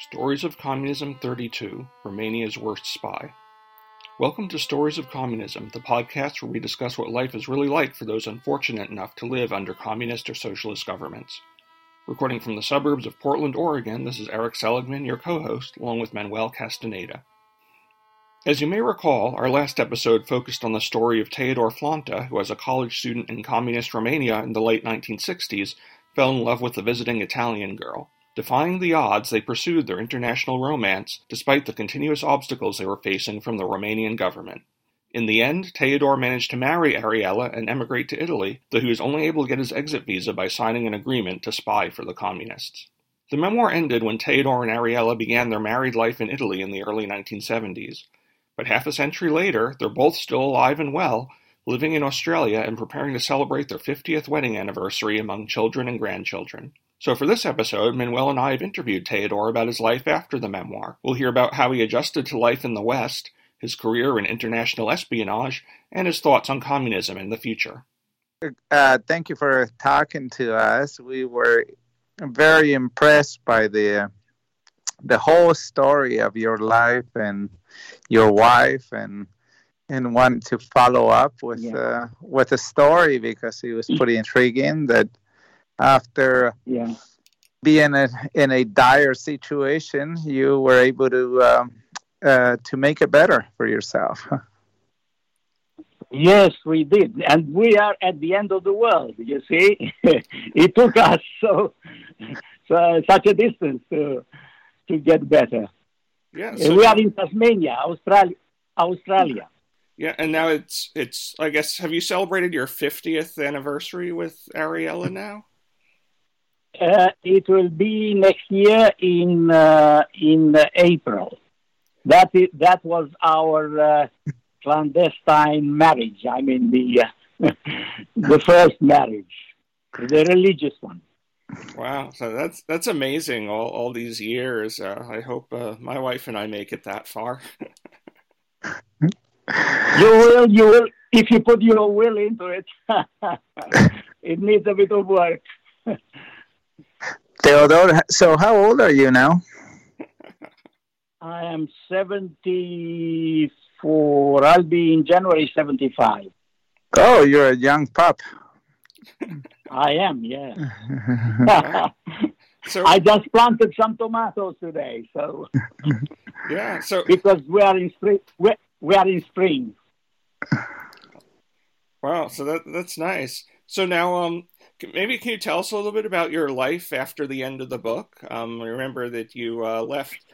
Stories of Communism 32 Romania's Worst Spy. Welcome to Stories of Communism, the podcast where we discuss what life is really like for those unfortunate enough to live under communist or socialist governments. Recording from the suburbs of Portland, Oregon, this is Eric Seligman, your co host, along with Manuel Castaneda. As you may recall, our last episode focused on the story of Teodor Flanta, who, as a college student in communist Romania in the late 1960s, fell in love with a visiting Italian girl. Defying the odds, they pursued their international romance despite the continuous obstacles they were facing from the Romanian government. In the end, Teodor managed to marry Ariella and emigrate to Italy, though he was only able to get his exit visa by signing an agreement to spy for the communists. The memoir ended when Teodor and Ariella began their married life in Italy in the early 1970s. But half a century later, they're both still alive and well, living in Australia and preparing to celebrate their 50th wedding anniversary among children and grandchildren. So for this episode, Manuel and I have interviewed Teodor about his life after the memoir. We'll hear about how he adjusted to life in the West, his career in international espionage, and his thoughts on communism in the future. Uh, thank you for talking to us. We were very impressed by the the whole story of your life and your wife and and wanted to follow up with yeah. uh, with a story because it was pretty intriguing that after yeah. being a, in a dire situation, you were able to um, uh, to make it better for yourself. Yes, we did, and we are at the end of the world. You see, it took us so, so such a distance to to get better. Yeah, so we are in Tasmania, Australia. Australia. Yeah, and now it's it's. I guess have you celebrated your fiftieth anniversary with Ariella now? Uh, it will be next year in uh, in uh, April. That is that was our uh, clandestine marriage. I mean the uh, the first marriage, the religious one. Wow, so that's that's amazing. All all these years. Uh, I hope my wife and I make it that far. you will, you will. If you put your will into it, it needs a bit of work. Theodore, so how old are you now? I am 74. I'll be in January 75. Oh, you're a young pup. I am, yeah. so I just planted some tomatoes today, so yeah. So because we are in spring, we, we are in spring. Wow, so that that's nice. So now, um, maybe can you tell us a little bit about your life after the end of the book? Um, remember that you uh, left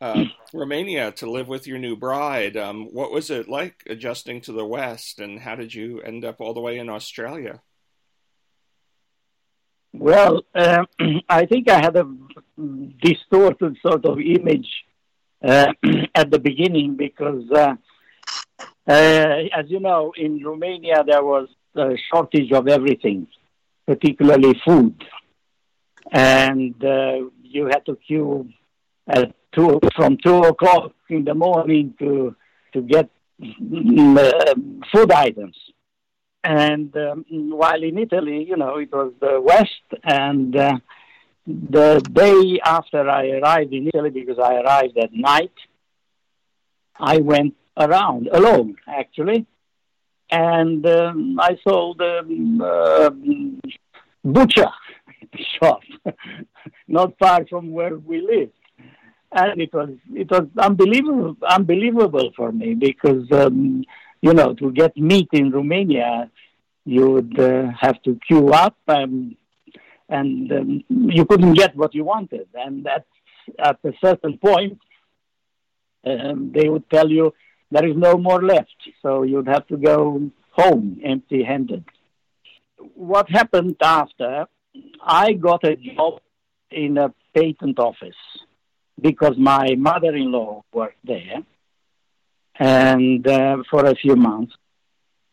uh, Romania to live with your new bride. Um, what was it like adjusting to the West, and how did you end up all the way in Australia? Well, uh, I think I had a distorted sort of image uh, at the beginning because, uh, uh, as you know, in Romania there was a shortage of everything particularly food. And uh, you had to queue at two, from 2 o'clock in the morning to, to get uh, food items. And um, while in Italy, you know, it was the West, and uh, the day after I arrived in Italy, because I arrived at night, I went around alone, actually, and um, I saw the um, uh, butcher shop not far from where we live. And it was it was unbelievable unbelievable for me because um, you know to get meat in Romania you would uh, have to queue up um, and um, you couldn't get what you wanted and at at a certain point um, they would tell you there is no more left. So you'd have to go home empty handed. What happened after, I got a job in a patent office because my mother in law worked there and uh, for a few months.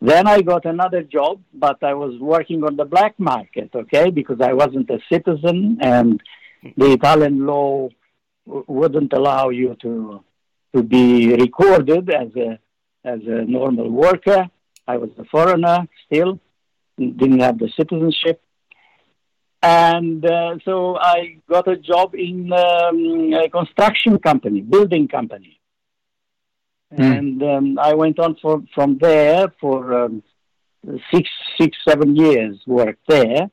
Then I got another job, but I was working on the black market, okay, because I wasn't a citizen and the Italian law w- wouldn't allow you to to be recorded as a as a normal worker. I was a foreigner still, didn't have the citizenship. and uh, so I got a job in um, a construction company, building company. Mm. And um, I went on for, from there for um, six, six, seven years, worked there.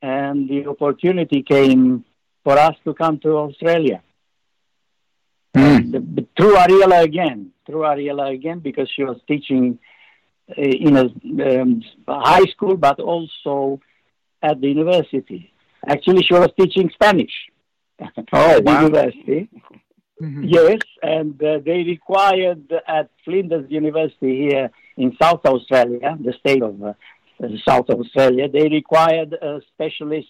And the opportunity came for us to come to Australia. Mm. through Ariella again, through Ariella again, because she was teaching uh, in a um, high school, but also at the university. Actually, she was teaching Spanish oh, at wow. the university. Mm-hmm. Yes, and uh, they required at Flinders University here in South Australia, the state of uh, South Australia, they required a specialist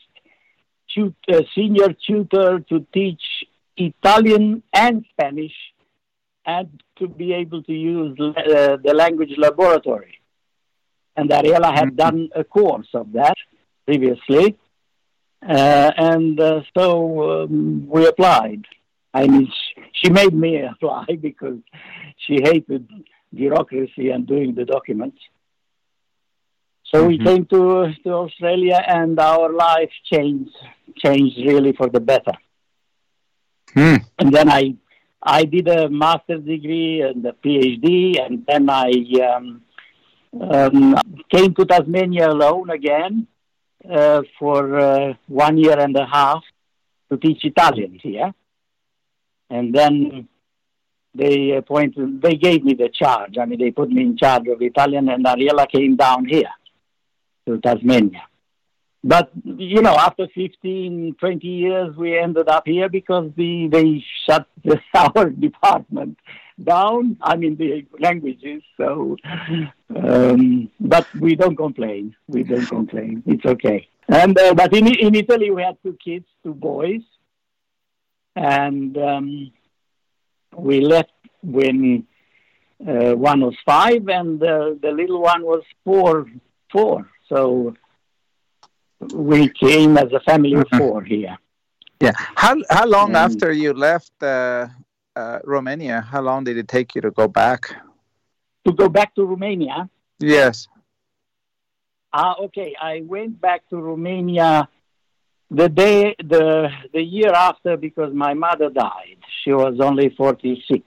tut- a senior tutor to teach Italian and Spanish and to be able to use uh, the language laboratory. And Ariella had mm-hmm. done a course of that previously. Uh, and uh, so um, we applied. I mean, she made me apply because she hated bureaucracy and doing the documents. So mm-hmm. we came to, to Australia and our life changed, changed really for the better. Hmm. And then I, I did a master's degree and a PhD, and then I um, um, came to Tasmania alone again uh, for uh, one year and a half to teach Italian here. And then they appointed, they gave me the charge. I mean, they put me in charge of Italian, and Ariella came down here to Tasmania. But, you know, after 15, 20 years, we ended up here because the, they shut the, our department down. I mean, the languages. So, um, but we don't complain. We don't complain. It's okay. And uh, but in in Italy, we had two kids, two boys, and um, we left when uh, one was five and uh, the little one was four. Four. So we came as a family of mm-hmm. four here. Yeah. How how long after you left uh, uh, Romania? How long did it take you to go back? To go back to Romania? Yes. Ah, okay. I went back to Romania the day the the year after because my mother died. She was only forty six,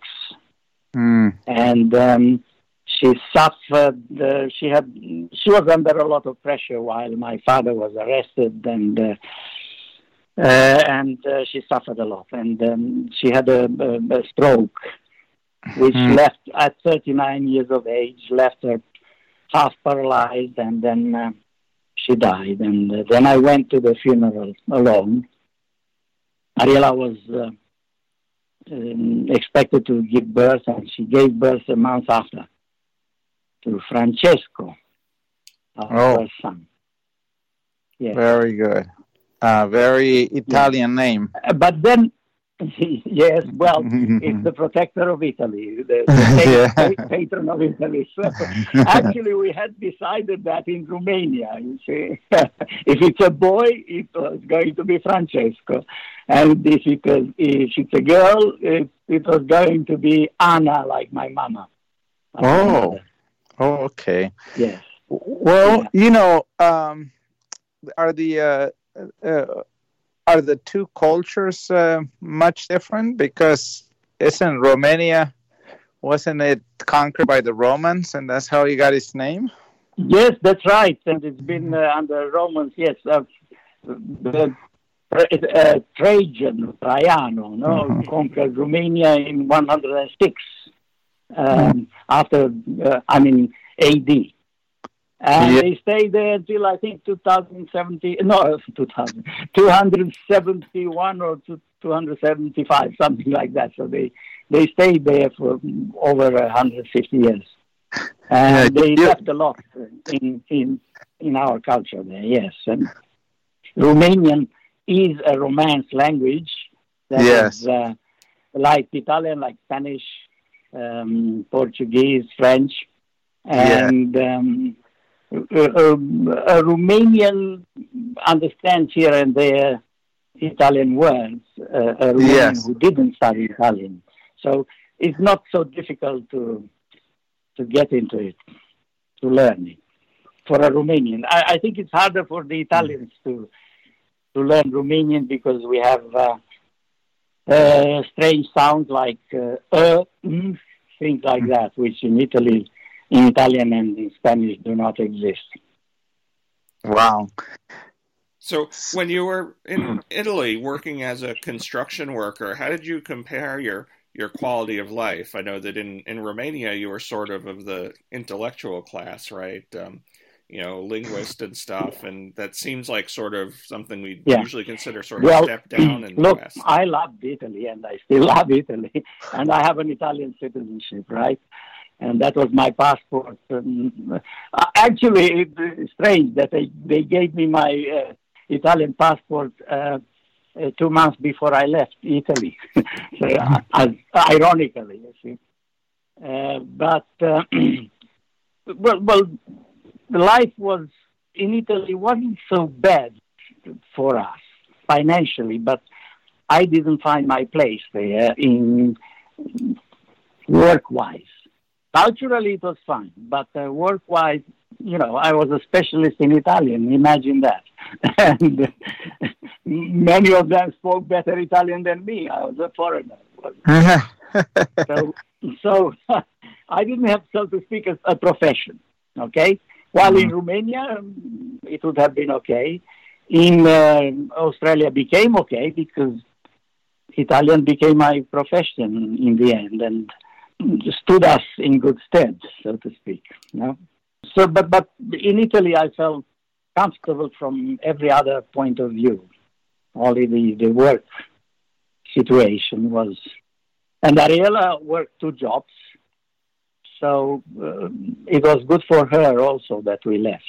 mm. and um, she suffered. Uh, she had she was under a lot of pressure while my father was arrested, and uh, uh, and uh, she suffered a lot. And um, she had a, a, a stroke, which mm. left at 39 years of age, left her half paralyzed, and then uh, she died. And uh, then I went to the funeral alone. Ariella was. Um, expected to give birth, and she gave birth a month after to Francesco, our oh. son. Yes. Very good. Uh, very Italian name. Uh, but then, yes, well, it's the protector of Italy, the, the yeah. patron of Italy. So actually, we had decided that in Romania. You see, if it's a boy, it was going to be Francesco, and if it if it's a girl, it, it was going to be Anna, like my mama. Oh. Oh, okay. Yes. Well, yeah. you know, um, are the uh, uh, are the two cultures uh, much different? Because isn't Romania wasn't it conquered by the Romans, and that's how he got his name? Yes, that's right, and it's been uh, under Romans. Yes, uh, the uh, Trajan, Traiano, no, mm-hmm. conquered Romania in 106 um, after, uh, I mean, AD. And yeah. they stayed there until I think 2070, no, 2000, 271 or 275, something like that. So they, they stayed there for over 150 years. And yeah, they yeah. left a lot in, in, in our culture there, yes. And Romanian is a Romance language that yes. is uh, like Italian, like Spanish, um, Portuguese, French, and yeah. um, a, a, Romanian understands here and there Italian words, uh, a Romanian yes. who didn't study Italian. So it's not so difficult to to get into it, to learn it. For a Romanian, I, I think it's harder for the Italians to to learn Romanian because we have uh, uh, strange sounds like uh, uh mm, things like mm. that, which in Italy, in Italian and in Spanish do not exist. Wow. So, when you were in Italy working as a construction worker, how did you compare your your quality of life? I know that in in Romania you were sort of of the intellectual class, right? Um, you know, linguist and stuff, and that seems like sort of something we yeah. usually consider sort of well, step down in look, the West. I loved Italy, and I still love Italy, and I have an Italian citizenship, right? And that was my passport. And, uh, actually, it's strange that they, they gave me my uh, Italian passport uh, uh two months before I left Italy. so, uh, as, ironically, you see. Uh, but well, well, the life was in Italy wasn't so bad for us financially, but I didn't find my place there in work-wise. Culturally, it was fine, but uh, work-wise, you know, I was a specialist in Italian. Imagine that, and many of them spoke better Italian than me. I was a foreigner. so, so I didn't have, so to speak, a, a profession. Okay, while mm-hmm. in Romania, um, it would have been okay. In uh, Australia, became okay because Italian became my profession in the end and stood us in good stead, so to speak. You know? So, but but in Italy, I felt comfortable from every other point of view. Only the, the work situation was, and Ariella worked two jobs so uh, it was good for her also that we left.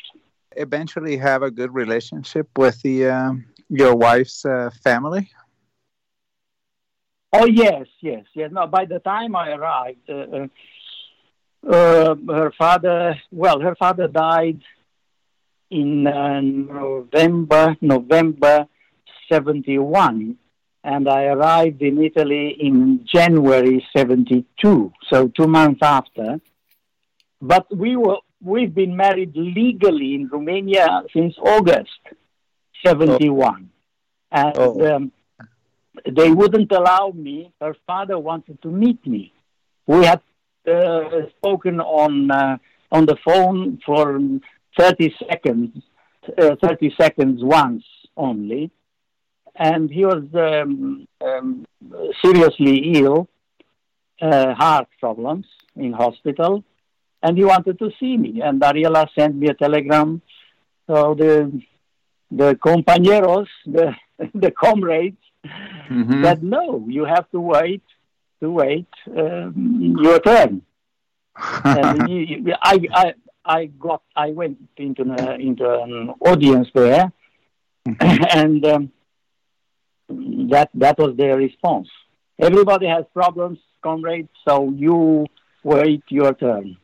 Eventually, have a good relationship with the uh, your wife's uh, family. Oh yes, yes, yes. No, by the time I arrived, uh, uh, her father. Well, her father died in uh, November November seventy one and I arrived in Italy in January 72, so two months after. But we were, we've been married legally in Romania since August 71. Oh. And oh. um, they wouldn't allow me. Her father wanted to meet me. We had uh, spoken on, uh, on the phone for 30 seconds, uh, 30 seconds once only and he was um, um, seriously ill, uh, heart problems in hospital, and he wanted to see me. And Ariella sent me a telegram. So the the compañeros, the the comrades, mm-hmm. said, "No, you have to wait, to wait um, your turn." and he, I, I, I got, I went into an, into an audience there, mm-hmm. and um, that that was their response. Everybody has problems, comrades, so you wait your turn.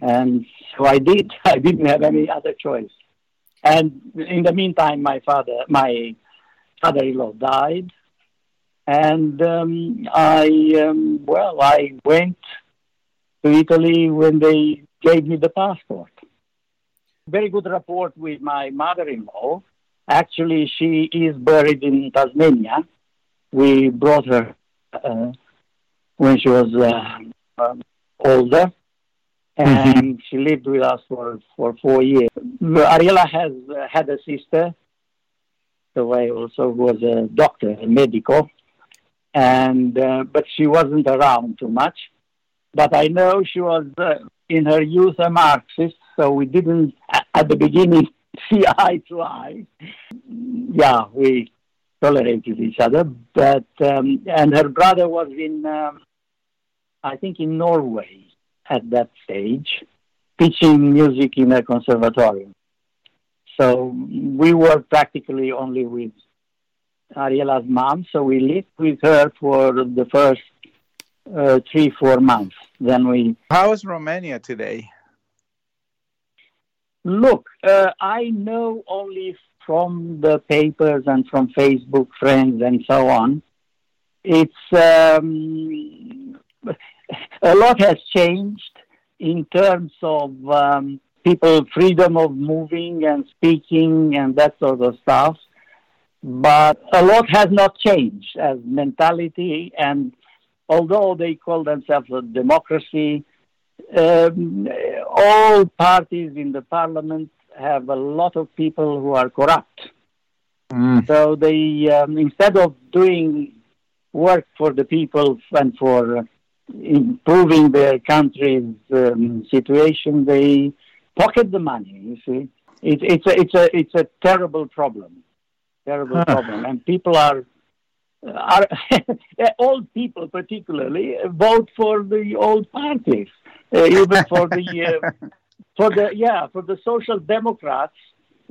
And so I did. I didn't have any other choice. And in the meantime, my father, my father-in-law died, and um, I, um, well, I went to Italy when they gave me the passport. Very good rapport with my mother-in-law, Actually, she is buried in Tasmania. We brought her uh, when she was uh, um, older, and mm-hmm. she lived with us for, for four years. Ariella has uh, had a sister, so I also was a doctor, a medical, and uh, but she wasn't around too much. But I know she was uh, in her youth a Marxist, so we didn't at the beginning see eye to eye. Yeah, we tolerated each other. But um, and her brother was in, um, I think, in Norway at that stage, teaching music in a conservatorium. So we were practically only with Ariella's mom. So we lived with her for the first uh, three, four months. Then we. How is Romania today? Look, uh, I know only from the papers and from Facebook friends and so on. It's um, a lot has changed in terms of um, people freedom of moving and speaking and that sort of stuff. but a lot has not changed as mentality. And although they call themselves a democracy, um, all parties in the parliament have a lot of people who are corrupt. Mm. So they, um, instead of doing work for the people and for improving their country's um, situation, they pocket the money. You see, it, it's a it's a it's a terrible problem, terrible problem, and people are are old people particularly vote for the old parties, uh, even for the uh, for the yeah for the social democrats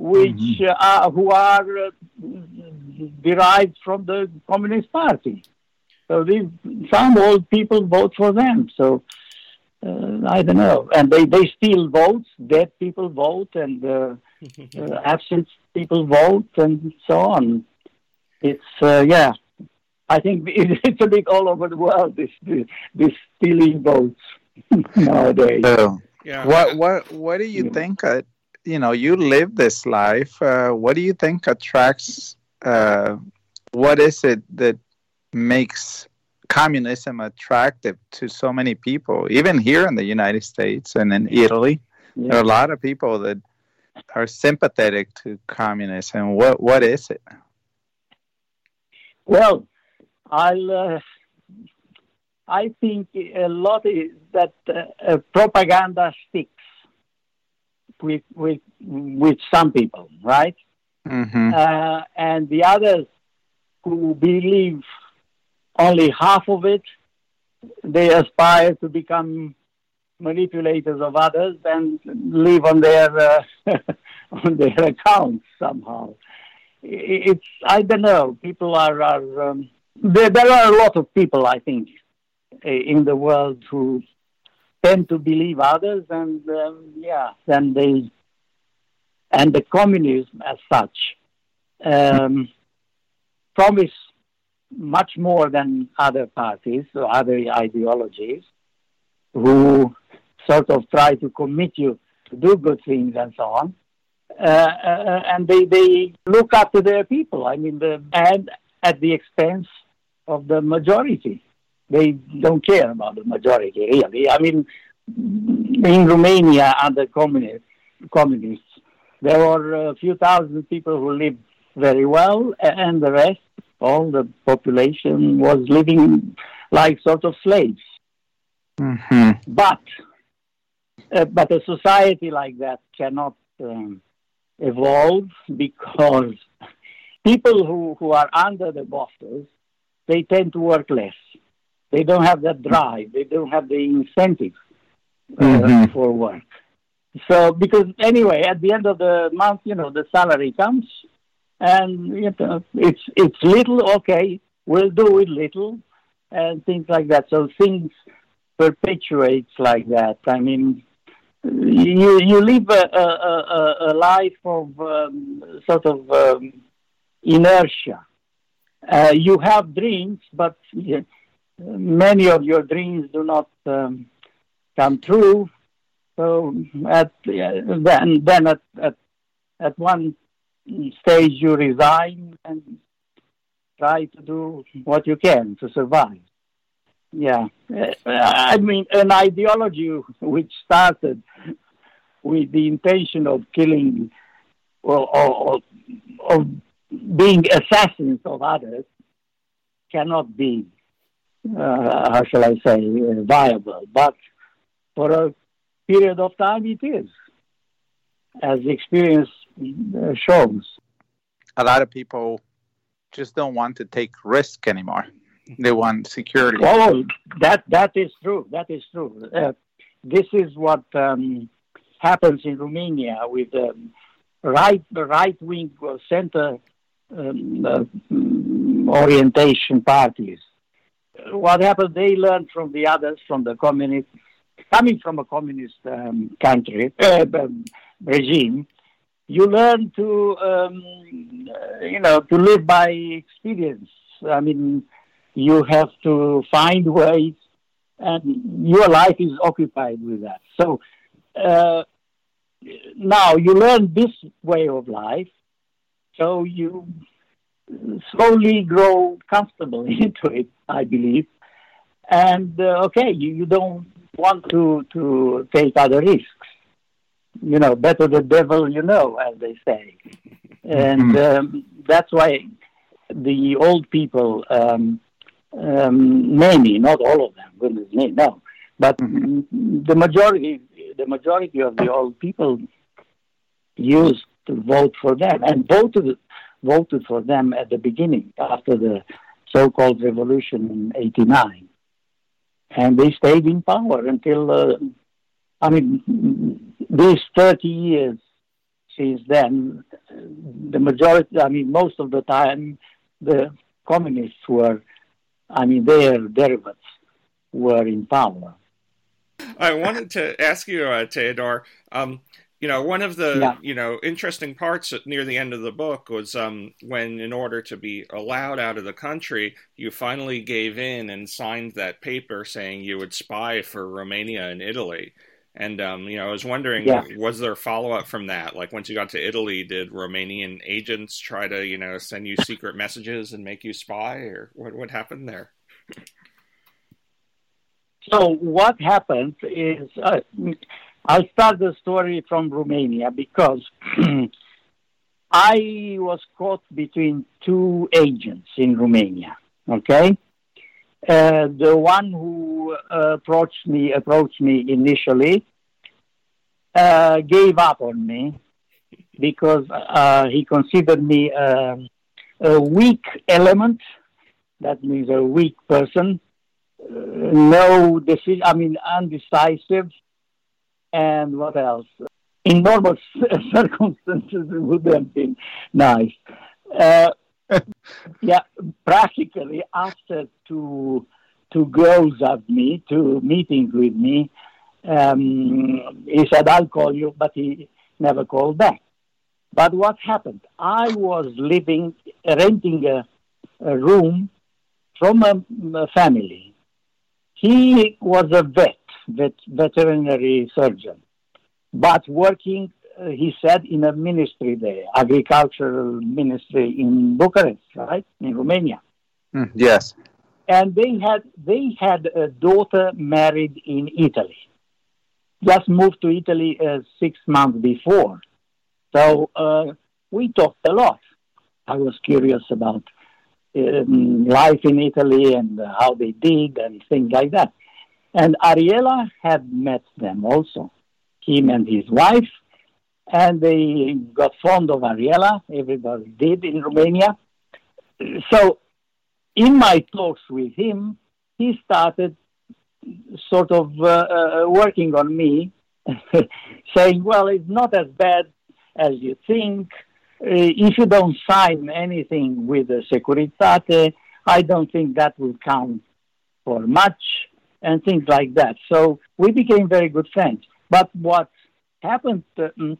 which mm-hmm. uh, who are uh, derived from the Communist Party. So these some old people vote for them. So uh, I don't know, and they they steal votes. Dead people vote, and uh, uh, absent people vote, and so on. It's uh, yeah. I think it's a bit all over the world. This this, this stealing votes nowadays. So, yeah. What what what do you yeah. think? Uh, you know, you live this life. Uh, what do you think attracts? Uh, what is it that makes communism attractive to so many people? Even here in the United States and in Italy, yeah. there are a lot of people that are sympathetic to communism. What what is it? Well, I'll. Uh, I think a lot is that uh, propaganda sticks with with with some people, right? Mm-hmm. Uh, and the others who believe only half of it, they aspire to become manipulators of others and live on their uh, on their accounts somehow. It's I don't know. People are are um, there. There are a lot of people I think in the world who tend to believe others, and um, yeah, then they and the communism as such um, promise much more than other parties or other ideologies who sort of try to commit you to do good things and so on. Uh, uh, and they, they look after their people. I mean, the, and at the expense of the majority. They don't care about the majority, really. I mean, in Romania, under communist, communists, there were a few thousand people who lived very well, and the rest, all the population, was living like sort of slaves. Mm-hmm. But, uh, but a society like that cannot um, evolve because people who, who are under the bosses, they tend to work less. They don't have that drive. They don't have the incentive uh, mm-hmm. for work. So, because anyway, at the end of the month, you know, the salary comes, and you know, it's it's little. Okay, we'll do it little, and things like that. So things perpetuates like that. I mean, you you live a a, a, a life of um, sort of um, inertia. Uh, you have dreams, but many of your dreams do not um, come true. So at then then at, at at one stage you resign and try to do what you can to survive. Yeah, I mean an ideology which started with the intention of killing or, or, or being assassins of others cannot be, uh, how shall I say, uh, viable. But for a period of time, it is, as experience uh, shows. A lot of people just don't want to take risk anymore. They want security. Oh, that that is true. That is true. Uh, this is what um, happens in Romania with um, right right wing or center um, uh, orientation parties. What happened? They learned from the others, from the communists, coming from a communist um, country uh, um, regime, you learn to um, you know to live by experience. I mean, you have to find ways, and your life is occupied with that. So uh, now you learn this way of life, so you slowly grow comfortable into it, I believe. And uh, okay, you, you don't want to, to take other risks. You know, better the devil you know, as they say. And um, that's why the old people, um, um, many, not all of them, goodness me, no, but mm-hmm. the majority, the majority of the old people used to vote for them and voted voted for them at the beginning after the so-called revolution in '89, and they stayed in power until uh, I mean these 30 years since then. The majority, I mean, most of the time, the communists were, I mean, their derivatives were in power. I wanted to ask you, uh, Teodor. Um, you know, one of the yeah. you know interesting parts near the end of the book was um, when, in order to be allowed out of the country, you finally gave in and signed that paper saying you would spy for Romania and Italy. And um, you know, I was wondering, yeah. was there follow up from that? Like once you got to Italy, did Romanian agents try to you know send you secret messages and make you spy, or what what happened there? So what happened is, uh, I'll start the story from Romania because I was caught between two agents in Romania. Okay, uh, the one who uh, approached me approached me initially uh, gave up on me because uh, he considered me um, a weak element. That means a weak person. Uh, no decision. I mean, undecisive. And what else? In normal circumstances, it would have been nice. Uh, yeah, practically after two two goes of me, two meetings with me, um, he said, I'll call you, but he never called back. But what happened? I was living, renting a, a room from a, a, family. He was a vet, vet, veterinary surgeon, but working, uh, he said, in a ministry there, agricultural ministry in Bucharest, right, in Romania. Mm, yes. And they had they had a daughter married in Italy just moved to Italy uh, six months before. So uh, we talked a lot. I was curious about um, life in Italy and how they did and things like that. And Ariela had met them also, him and his wife, and they got fond of Ariela. Everybody did in Romania. So, in my talks with him, he started sort of uh, uh, working on me, saying, well, it's not as bad as you think. Uh, if you don't sign anything with the Securitate, I don't think that will count for much, and things like that. So we became very good friends. But what happened, um,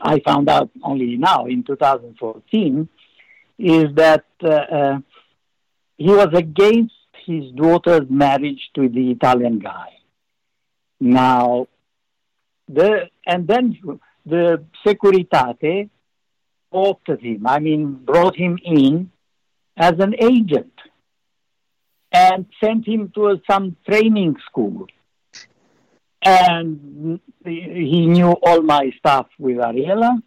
I found out only now in 2014, is that uh, uh, he was against his daughter's marriage to the Italian guy. Now, the and then the Securitate opted him. I mean, brought him in as an agent and sent him to some training school. And he knew all my stuff with Ariela,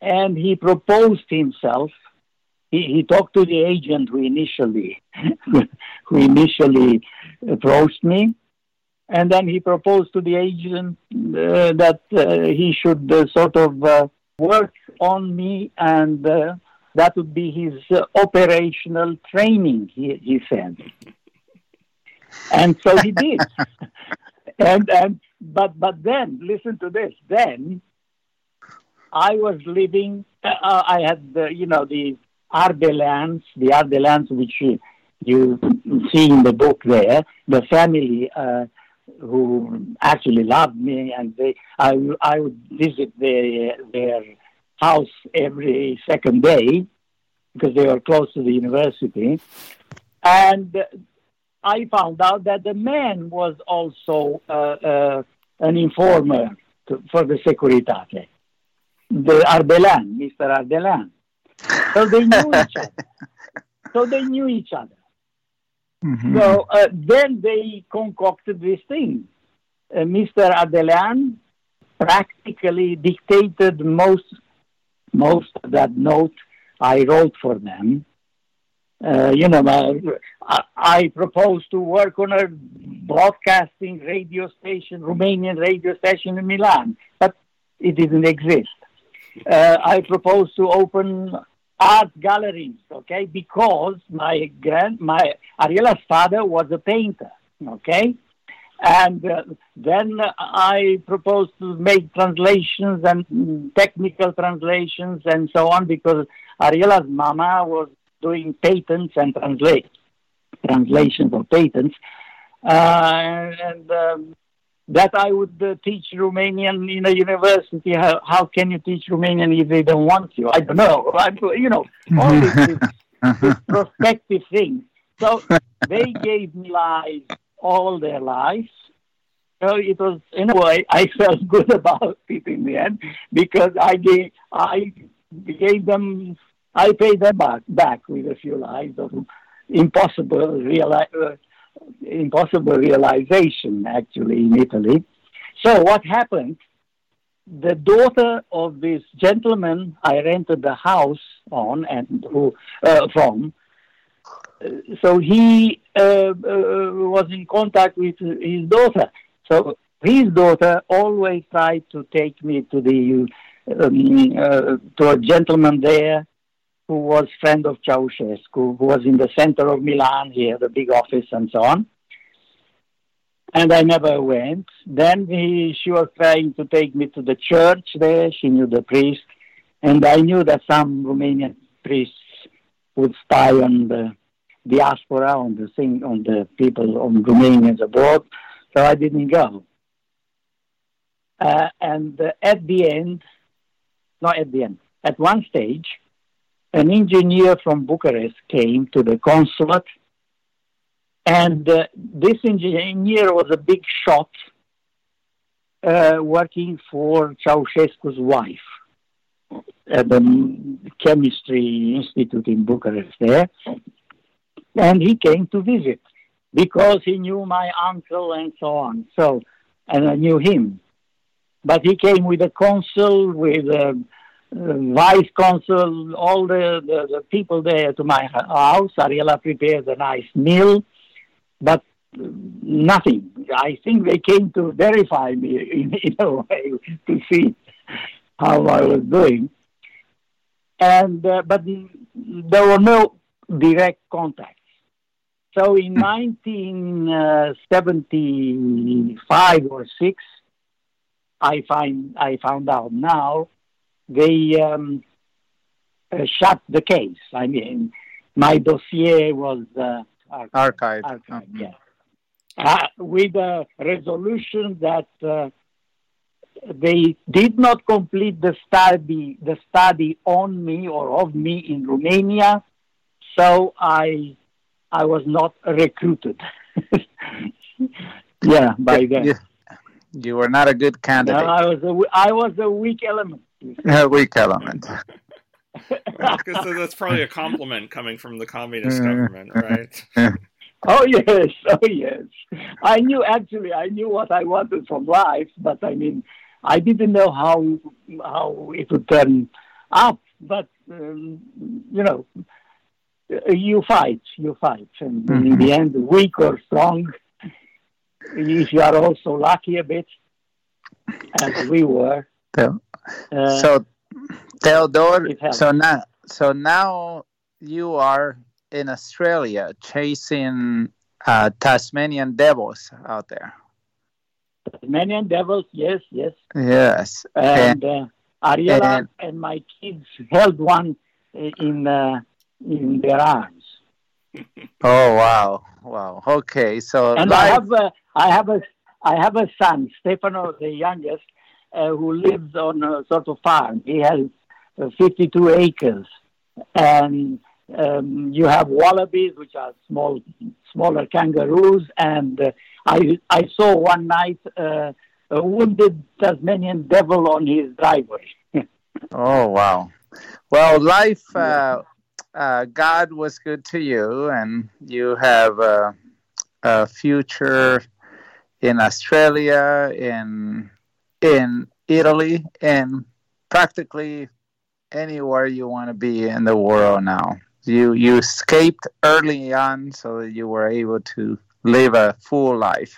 and he proposed himself. He, he talked to the agent who initially who initially approached me, and then he proposed to the agent uh, that uh, he should uh, sort of uh, work on me, and uh, that would be his uh, operational training. He, he said, and so he did. and and but but then listen to this. Then I was living. I had the, you know the Ardelans, the Ardelans which you see in the book there, the family uh, who actually loved me, and they, I, I would visit their, their house every second day because they were close to the university. And I found out that the man was also uh, uh, an informer to, for the Securitate, the Ardelan, Mr. Ardelan. So they knew each other. So they knew each other. Mm-hmm. So uh, then they concocted this thing. Uh, Mr. Ardelan practically dictated most most of that note I wrote for them. Uh, you know, I, I proposed to work on a broadcasting radio station, Romanian radio station in Milan, but it didn't exist. Uh, I proposed to open art galleries, okay, because my grand, my Ariela's father was a painter, okay, and uh, then I proposed to make translations and technical translations and so on because Ariela's mama was doing patents and translate translations of patents, uh, and um, that I would uh, teach Romanian in a university. How, how can you teach Romanian if they don't want you? I don't know. I, you know, all this, this prospective thing. So they gave me lives all their lives. So it was, in a way, I felt good about it in the end because I gave, I gave them, I paid them back, back with a few lives of impossible, reali- uh, impossible realization, actually, in Italy. So what happened? The daughter of this gentleman I rented the house on and who uh, from so he uh, uh, was in contact with his daughter. So his daughter always tried to take me to the um, uh, to a gentleman there who was friend of Ceausescu, who was in the center of Milan. He had a big office and so on. And I never went. Then he, she was trying to take me to the church there. She knew the priest. And I knew that some Romanian priests would spy on the diaspora, on the thing, on the people, on Romanians abroad. So I didn't go. Uh, and uh, at the end, not at the end, at one stage, an engineer from Bucharest came to the consulate, and uh, this engineer was a big shot uh, working for Ceausescu's wife at the chemistry institute in Bucharest there. And he came to visit because he knew my uncle and so on. So, and I knew him. But he came with a consul, with a, a vice consul, all the, the, the, people there to my house. Ariela prepared a nice meal, but nothing. I think they came to verify me in, in a way to see how I was doing. And, uh, but there were no direct contact. So in 1975 or six, I find I found out now they um, uh, shut the case. I mean, my dossier was uh, archived. archived mm-hmm. yeah. Uh, with a resolution that uh, they did not complete the study the study on me or of me in Romania, so I I was not recruited. yeah, by then. You, you, were not a good candidate. No, I was a, I was a weak element. A weak element. so that's probably a compliment coming from the communist government, right? oh yes, oh yes. I knew actually, I knew what I wanted from life, but I mean, I didn't know how how it would turn up. But um, you know, you fight, you fight, and mm-hmm. in the end, weak or strong, if you are also lucky a bit, as we were. So, uh, so Theodore, so now, so now you are in Australia chasing uh, Tasmanian devils out there. Tasmanian devils, yes, yes. Yes. And, and uh, Ariela and, and, my kids held one in uh, in their arms. oh wow, wow. Okay, so and life... I have a, I have a I have a son, Stefano, the youngest, uh, who lives on a sort of farm. He has uh, 52 acres, and um, you have wallabies, which are small, smaller kangaroos, and uh, I I saw one night a wounded Tasmanian devil on his driveway. oh wow! well, life, uh, uh, God was good to you, and you have a, a future in Australia, in in Italy, and practically anywhere you want to be in the world now. You you escaped early on, so that you were able to live a full life.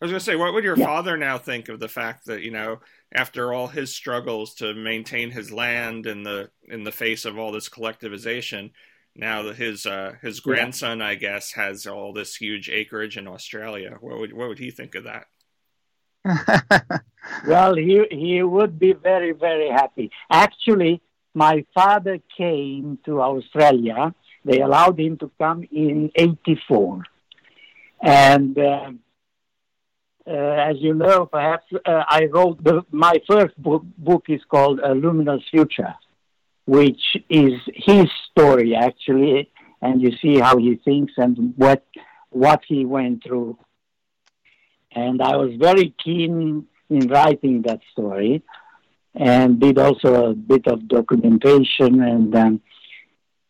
I was going to say, what would your yeah. father now think of the fact that you know, after all his struggles to maintain his land in the in the face of all this collectivization, now that his uh, his grandson, yeah. I guess, has all this huge acreage in Australia. What would what would he think of that? well, he he would be very very happy. Actually, my father came to Australia. They allowed him to come in '84, and. Uh, as you know, perhaps uh, I wrote the, my first book, book is called A Luminous Future, which is his story actually, and you see how he thinks and what what he went through. And I was very keen in writing that story, and did also a bit of documentation. And um,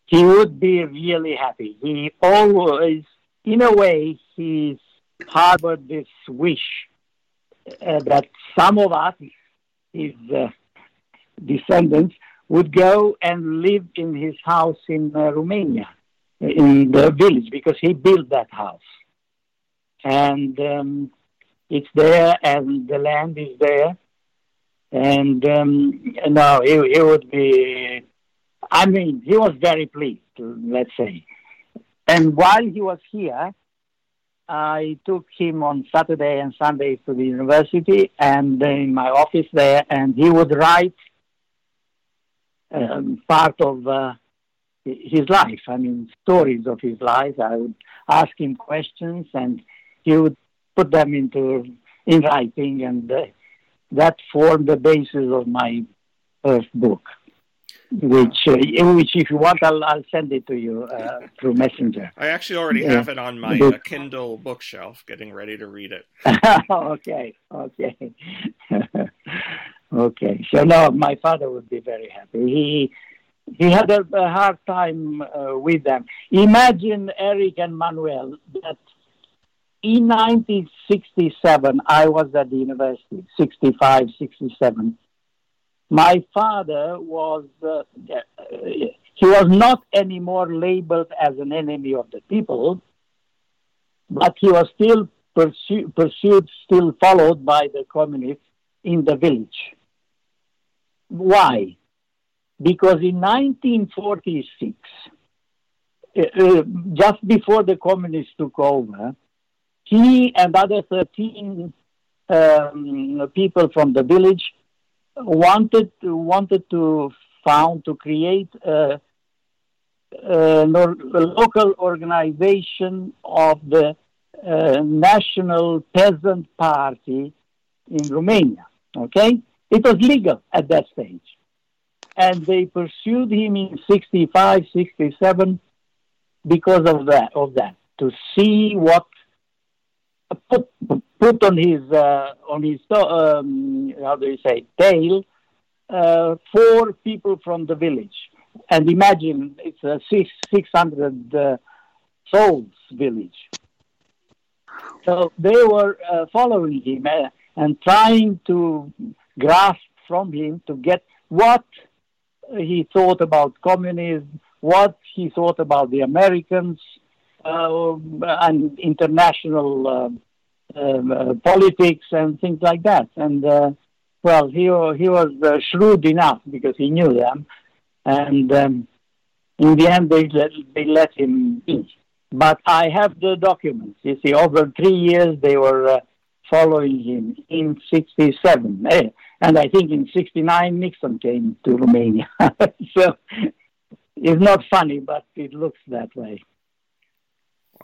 he would be really happy. He always, in a way, he's harbored this wish uh, that some of us, his uh, descendants, would go and live in his house in uh, Romania, in the village, because he built that house. And um, it's there, and the land is there. And um, no, he, he would be, I mean, he was very pleased, let's say. And while he was here, I took him on Saturday and Sundays to the university and in my office there, and he would write um, part of uh, his life. I mean, stories of his life. I would ask him questions, and he would put them into in writing, and uh, that formed the basis of my first book which uh, which if you want I'll, I'll send it to you uh, through messenger. I actually already have it on my uh, kindle bookshelf getting ready to read it. Okay okay. Okay so no my father would be very happy. He he had a, a hard time uh, with them. Imagine eric and manuel that in 1967 i was at the university 65 67 my father was uh, he was not anymore labeled as an enemy of the people, but he was still pursued, pursued still followed by the communists in the village. Why? Because in 1946, uh, uh, just before the communists took over, he and other 13 um, people from the village wanted to, wanted to found to create a, a, a local organization of the uh, National Peasant Party in Romania. Okay, it was legal at that stage, and they pursued him in 65, 67 because of that. Of that, to see what put on his uh, on his um, how do you say tail uh, four people from the village, and imagine it's a six six hundred uh, souls village. So they were uh, following him uh, and trying to grasp from him to get what he thought about communism, what he thought about the Americans, uh, and international uh, um, uh, politics and things like that. And uh, well, he he was uh, shrewd enough because he knew them, and um, in the end they let, they let him be. But I have the documents. You see, over three years they were uh, following him in '67, eh? and I think in '69 Nixon came to Romania. so it's not funny, but it looks that way.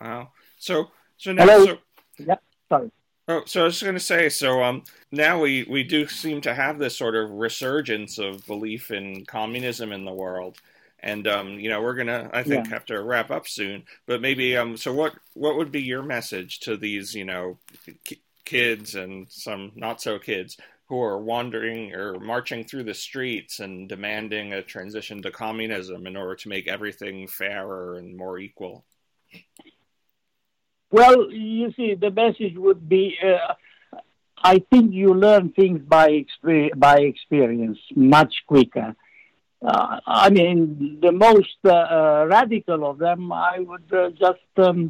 Wow. So so now Hello? so. Yep. Sorry. Oh, so I was just going to say, so um, now we, we do seem to have this sort of resurgence of belief in communism in the world, and um, you know we're gonna I think yeah. have to wrap up soon. But maybe um, so what what would be your message to these you know kids and some not so kids who are wandering or marching through the streets and demanding a transition to communism in order to make everything fairer and more equal? Well, you see, the message would be uh, I think you learn things by, exper- by experience much quicker. Uh, I mean, the most uh, uh radical of them, I would uh, just um,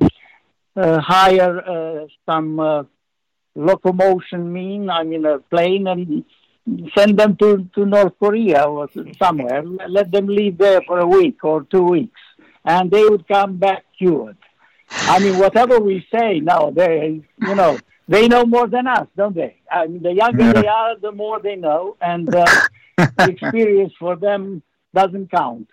uh, hire some locomotion mean, I mean, a plane and send them to, to North Korea or somewhere. Let them live there for a week or two weeks, and they would come back cured. I mean, whatever we say nowadays, you know, they know more than us, don't they? I mean, the younger yeah. they are, the more they know, and uh, experience for them doesn't count.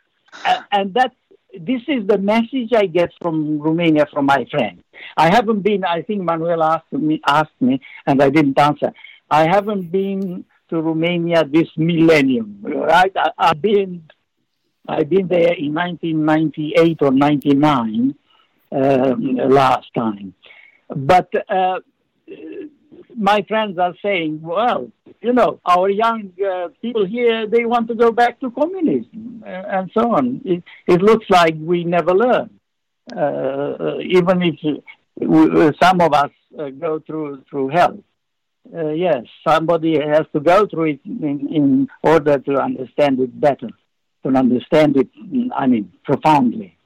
And, and that's this is the message I get from Romania from my friends. I haven't been. I think Manuel asked me asked me, and I didn't answer. I haven't been to Romania this millennium, right? I, have been I've been there in 1998 or 99 uh, last time, but. Uh, my friends are saying, well, you know, our young uh, people here, they want to go back to communism uh, and so on. It, it, looks like we never learn. Uh, uh even if uh, some of us uh, go through, through hell. yes, somebody has to go through it in, in order to understand it better, to understand it, I mean, profoundly.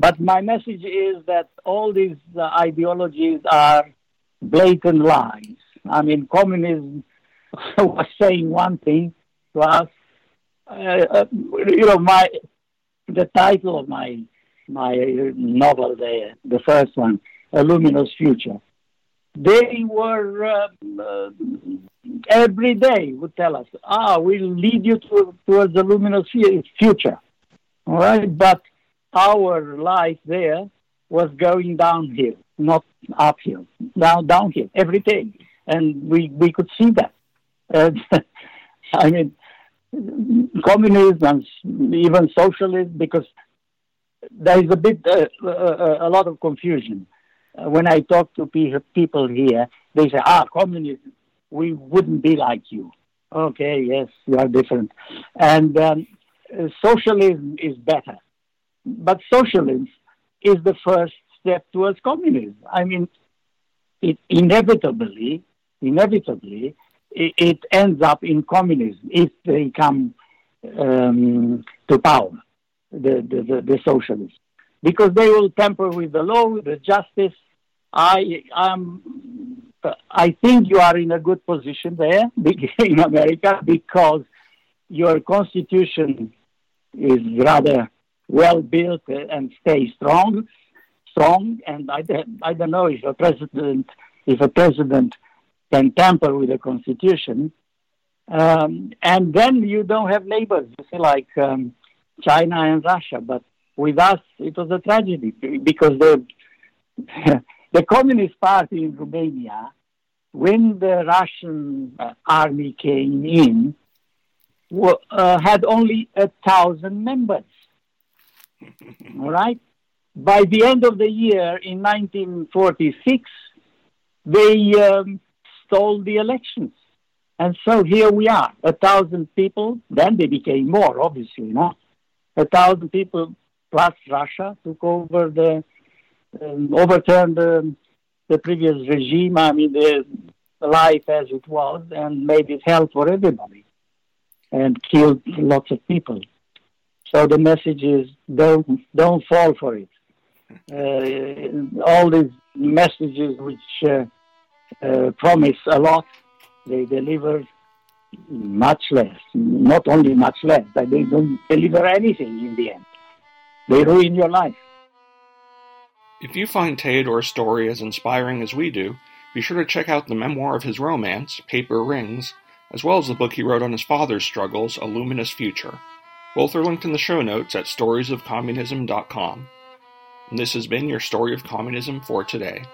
But my message is that all these ideologies are blatant lies. I mean, communism was saying one thing to us. Uh, uh, you know, my the title of my my novel, the the first one, A Luminous Future. They were uh, uh, every day would tell us, "Ah, we'll lead you to, towards a luminous future." All right, but our life there was going downhill not uphill, down downhill every day, and we we could see that. Uh, I mean, communism and even socialism, because there is a bit uh, uh, a lot of confusion. Uh, when I talk to people here, they say, "Ah, communism, we wouldn't be like you." Okay, yes, you are different, and um, socialism is better, but socialism is the first step towards communism. I mean, it inevitably, inevitably, it, it ends up in communism if they come um, to power, the, the, the, the, socialists, because they will tamper with the law, the justice. I am. I think you are in a good position there in America because your constitution is rather well built and stay strong strong, and I, I don't know if a president if a president can tamper with the constitution, um, and then you don't have neighbors, you see, like um, China and Russia. But with us, it was a tragedy because the the Communist Party in Romania, when the Russian army came in, uh, had only a thousand members. All right, by the end of the year in 1946, they um, stole the elections. And so here we are, a thousand people. Then they became more, obviously, no? A thousand people plus Russia took over the, um, overturned the, the previous regime. I mean, the life as it was, and made it hell for everybody, and killed lots of people. So the message is don't don't fall for it. Uh, all these messages which uh, uh, promise a lot, they deliver much less. Not only much less, but they don't deliver anything in the end. They ruin your life. If you find Teodor's story as inspiring as we do, be sure to check out the memoir of his romance, Paper Rings, as well as the book he wrote on his father's struggles, A Luminous Future. Both are linked in the show notes at storiesofcommunism.com. And this has been your story of communism for today.